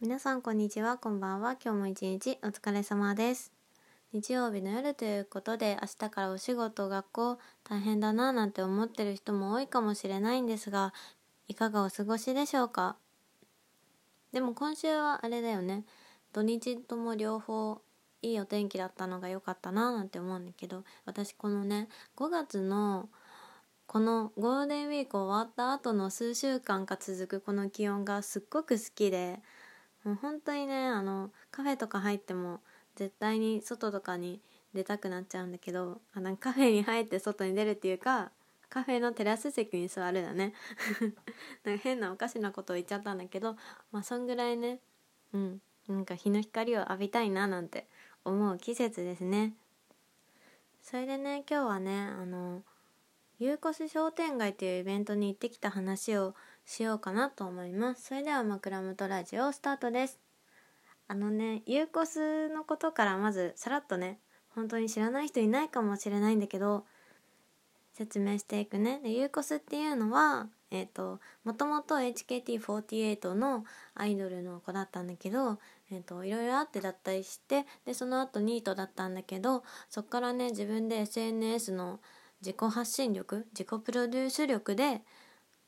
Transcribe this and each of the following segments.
皆さんこんにちはこんばんは。今日も一日お疲れ様です。日曜日の夜ということで明日からお仕事学校大変だななんて思ってる人も多いかもしれないんですがいかがお過ごしでしょうか？でも今週はあれだよね。土日とも両方いいお天気だったのが良かったななんて思うんだけど私このね5月のこのゴールデンウィーク終わった後の数週間か続くこの気温がすっごく好きでもう本当にねあのカフェとか入っても絶対に外とかに出たくなっちゃうんだけどあのカフェに入って外に出るっていうかカフェのテラス席に座るだね。なんか変なおかしなことを言っちゃったんだけどまあそんぐらいねうんなんか日の光を浴びたいななんて思う季節ですね。それでね今日はねあのゆうこす商店街というイベントに行ってきた話をしようかなと思います。それでは枕元ラジオスタートです。あのねユーコスのことからまずさらっとね本当に知らない人いないかもしれないんだけど説明していくね。でユーコスっていうのはえーと、もともと HKT48 のアイドルの子だったんだけど、えーと、いろいろあってだったりしてでその後ニートだったんだけどそっからね自分で SNS の自己発信力自己プロデュース力で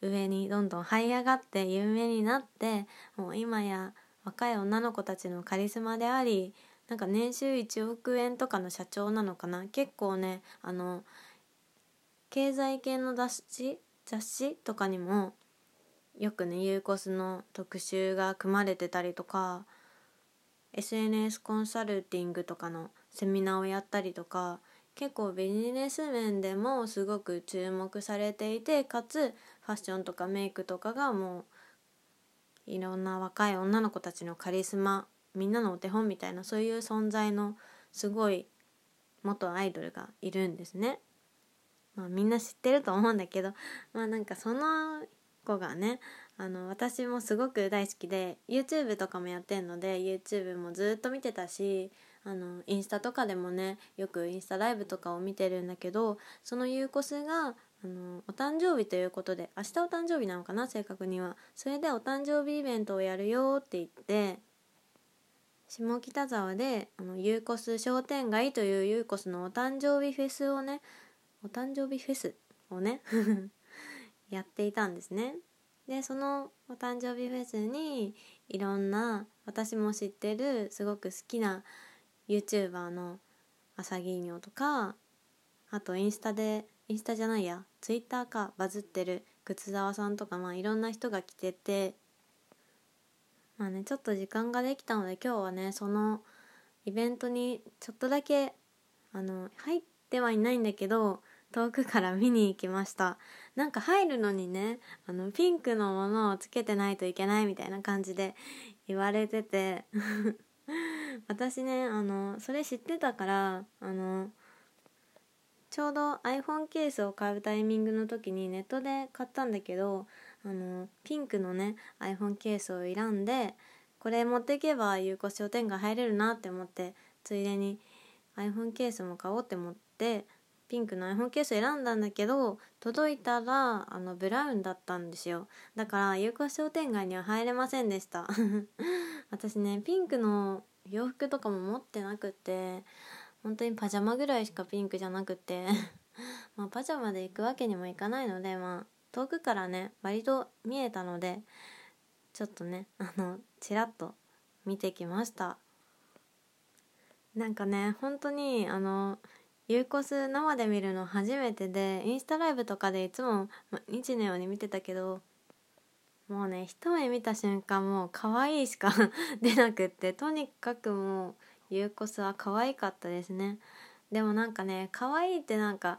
上にどんどん這い上がって有名になってもう今や若い女の子たちのカリスマでありなんか年収1億円とかの社長なのかな。結構ねあの経済系の雑誌雑誌とかにもよくねユーコスの特集が組まれてたりとか SNS コンサルティングとかのセミナーをやったりとか結構ビジネス面でもすごく注目されていてかつファッションとかメイクとかがもういろんな若い女の子たちのカリスマみんなのお手本みたいなそういう存在のすごい元アイドルがいるんですね。まあみんな知ってると思うんだけど まあなんかその子がねあの私もすごく大好きで YouTube とかもやってんので YouTube もずっと見てたしあのインスタとかでもねよくインスタライブとかを見てるんだけどそのユーコスがあのお誕生日ということで明日お誕生日なのかな正確にはそれでお誕生日イベントをやるよって言って下北沢であのユーコス商店街というユーコスのお誕生日フェスをねお誕生日フェスをね やっていたんですね。でそのお誕生日フェスにいろんな私も知ってるすごく好きな YouTuber の朝木尿とかあとインスタでインスタじゃないや Twitter かバズってる靴沢さんとかまあいろんな人が来ててまあねちょっと時間ができたので今日はねそのイベントにちょっとだけあの入ってはいないんだけど遠くから見に行きました。なんか入るのにねあのピンクのものをつけてないといけないみたいな感じで言われてて。私ねあのそれ知ってたからあのちょうど iPhone ケースを買うタイミングの時にネットで買ったんだけどあのピンクのね iPhone ケースを選んでこれ持っていけば有効商店街入れるなって思ってついでに iPhone ケースも買おうって思ってピンクの iPhone ケース選んだんだけど届いたらあのブラウンだったんですよ。だから有効商店街には入れませんでした。私ねピンクの洋服とかも持ってなくて本当にパジャマぐらいしかピンクじゃなくて まあパジャマで行くわけにもいかないのでまあ遠くからね割と見えたのでちょっとねあのちらっと見てきました。なんかね本当にあのユーコス生で見るの初めてでインスタライブとかでいつも毎日のように見てたけどもうね一目見た瞬間もう可愛いしか 出なくってとにかくもうユーコスは可愛かったですね。でもなんかね可愛いってなんか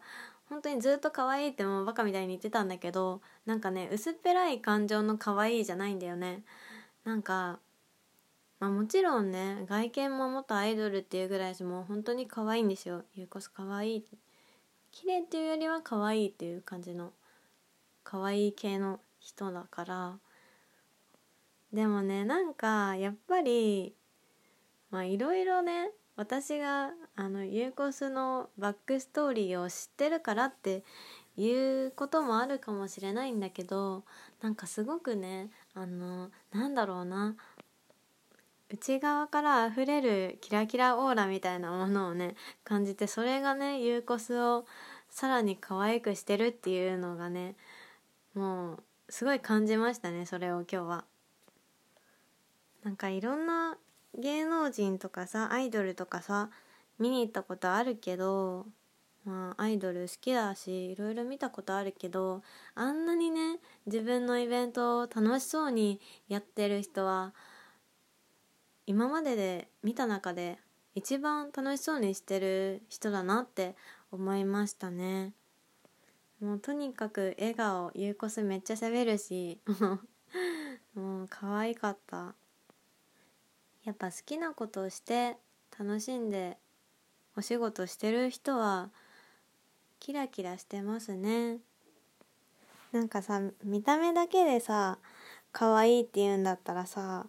本当にずっと可愛いってもうバカみたいに言ってたんだけどなんかね薄っぺらい感情の可愛いじゃないんだよね。なんかまあもちろんね外見も元アイドルっていうぐらいしもう本当に可愛いんですよ。ゆうこそ可愛い。綺麗っていうよりは可愛いっていう感じの可愛い系の人だから。でもねなんかやっぱりまあいろいろね私があのユーコスのバックストーリーを知ってるからっていうこともあるかもしれないんだけどなんかすごくねあのなんだろうな内側から溢れるキラキラオーラみたいなものをね感じてそれがねユーコスをさらに可愛くしてるっていうのがねもうすごい感じましたねそれを今日は。なんかいろんな芸能人とかさアイドルとかさ見に行ったことあるけどまあアイドル好きだしいろいろ見たことあるけどあんなにね自分のイベントを楽しそうにやってる人は今までで見た中で一番楽しそうにしてる人だなって思いましたねもうとにかく笑顔ゆうこすめっちゃ喋るし もう可愛かった。やっぱ好きなことをして楽しんでお仕事してる人はキラキラしてますね。なんかさ見た目だけでさ可愛いって言うんだったらさ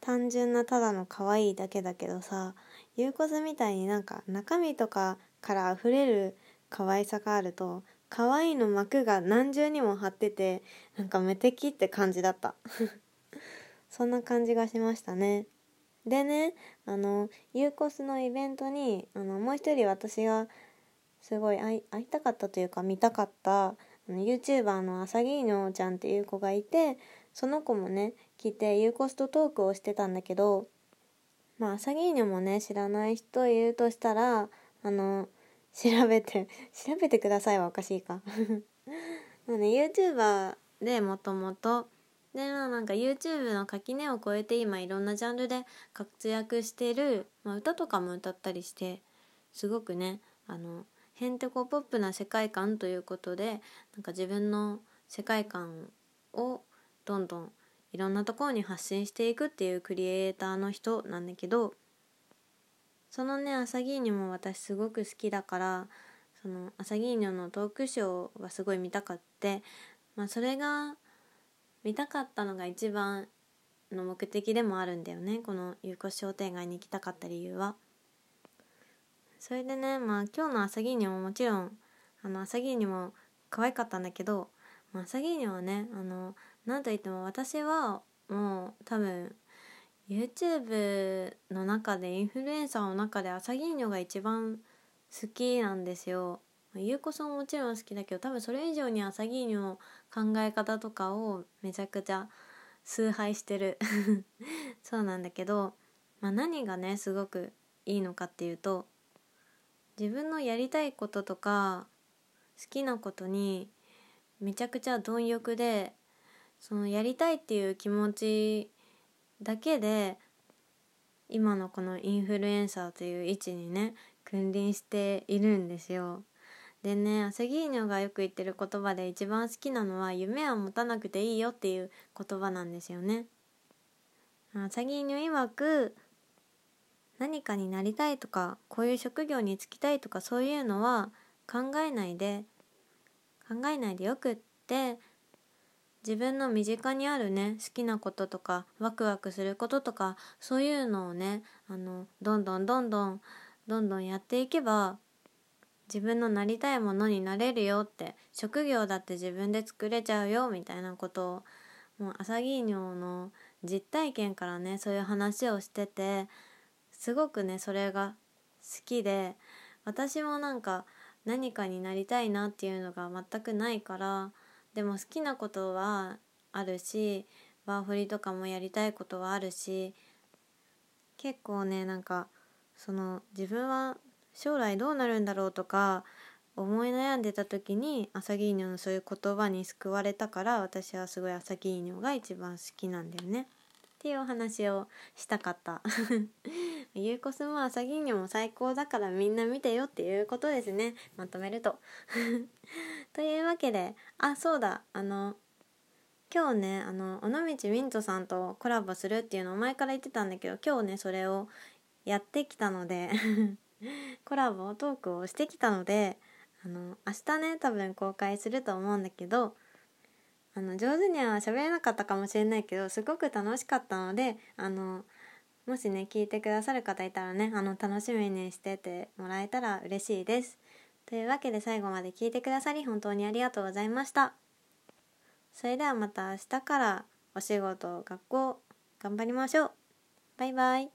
単純なただの可愛いだけだけどさゆうこずみたいになんか中身とかから溢れる可愛さがあると可愛いの膜が何重にも張っててなんか無敵って感じだった。そんな感じがしましたね。でねあのユーコスのイベントにあのもう一人私がすごい会いたかったというか見たかったあの YouTuber のアサギーニョちゃんっていう子がいてその子もね来てユーコスとトークをしてたんだけどまあアサギーニョもね知らない人いるとしたらあの調べて 調べてくださいはおかしいか。まあね YouTuber でもともとでまあなんか YouTube の垣根を越えて今いろんなジャンルで活躍してる、まあ、歌とかも歌ったりしてすごくねあのへんてこポップな世界観ということでなんか自分の世界観をどんどんいろんなところに発信していくっていうクリエイターの人なんだけどそのねアサギーニョも私すごく好きだからそのアサギーニョのトークショーがすごい見たかって、まあ、それが見たかったのが一番の目的でもあるんだよねこの有効商店街に行きたかった理由は。それでねまあ今日の朝霧にももちろんあの朝霧にも可愛かったんだけど、まあ、朝霧にはねあのなんといっても私はもう多分 YouTube の中でインフルエンサーの中で朝霧ニョが一番好きなんですよ。ゆうこさんももちろん好きだけど多分それ以上にアサギーニの考え方とかをめちゃくちゃ崇拝してる そうなんだけど、まあ、何がねすごくいいのかっていうと自分のやりたいこととか好きなことにめちゃくちゃ貪欲でそのやりたいっていう気持ちだけで今のこのインフルエンサーという位置にね君臨しているんですよ。でねアセギーニョがよく言ってる言葉で一番好きなのは夢は持たなくていいよっていう言葉なんですよね。アサギーニョ曰く何かになりたいとかこういう職業に就きたいとかそういうのは考えないで考えないでよくって自分の身近にあるね好きなこととかワクワクすることとかそういうのをねあのどんどんどんどんどんどんやっていけば自分のなりたいものになれるよって職業だって自分で作れちゃうよみたいなことをもう朝霧尿の実体験からねそういう話をしててすごくねそれが好きで私もなんか何かになりたいなっていうのが全くないからでも好きなことはあるしワーフリとかもやりたいことはあるし結構ねなんかその自分は将来どうなるんだろうとか思い悩んでた時にアサギーニョのそういう言葉に救われたから私はすごいアサギーニョが一番好きなんだよね。っていうお話をしたかった。ユーコスもアサギーニョも最高だからみんな見てよっていうことですね。まとめると。というわけであそうだ。あの今日ねあの尾道ミントさんとコラボするっていうのを前から言ってたんだけど今日ねそれをやってきたので コラボトークをしてきたのであの明日ね多分公開すると思うんだけどあの上手には喋れなかったかもしれないけどすごく楽しかったのであのもしね聞いてくださる方いたらねあの楽しみにしててもらえたら嬉しいです。というわけで最後まで聞いてくださり本当にありがとうございました。それではまた明日からお仕事学校頑張りましょうバイバイ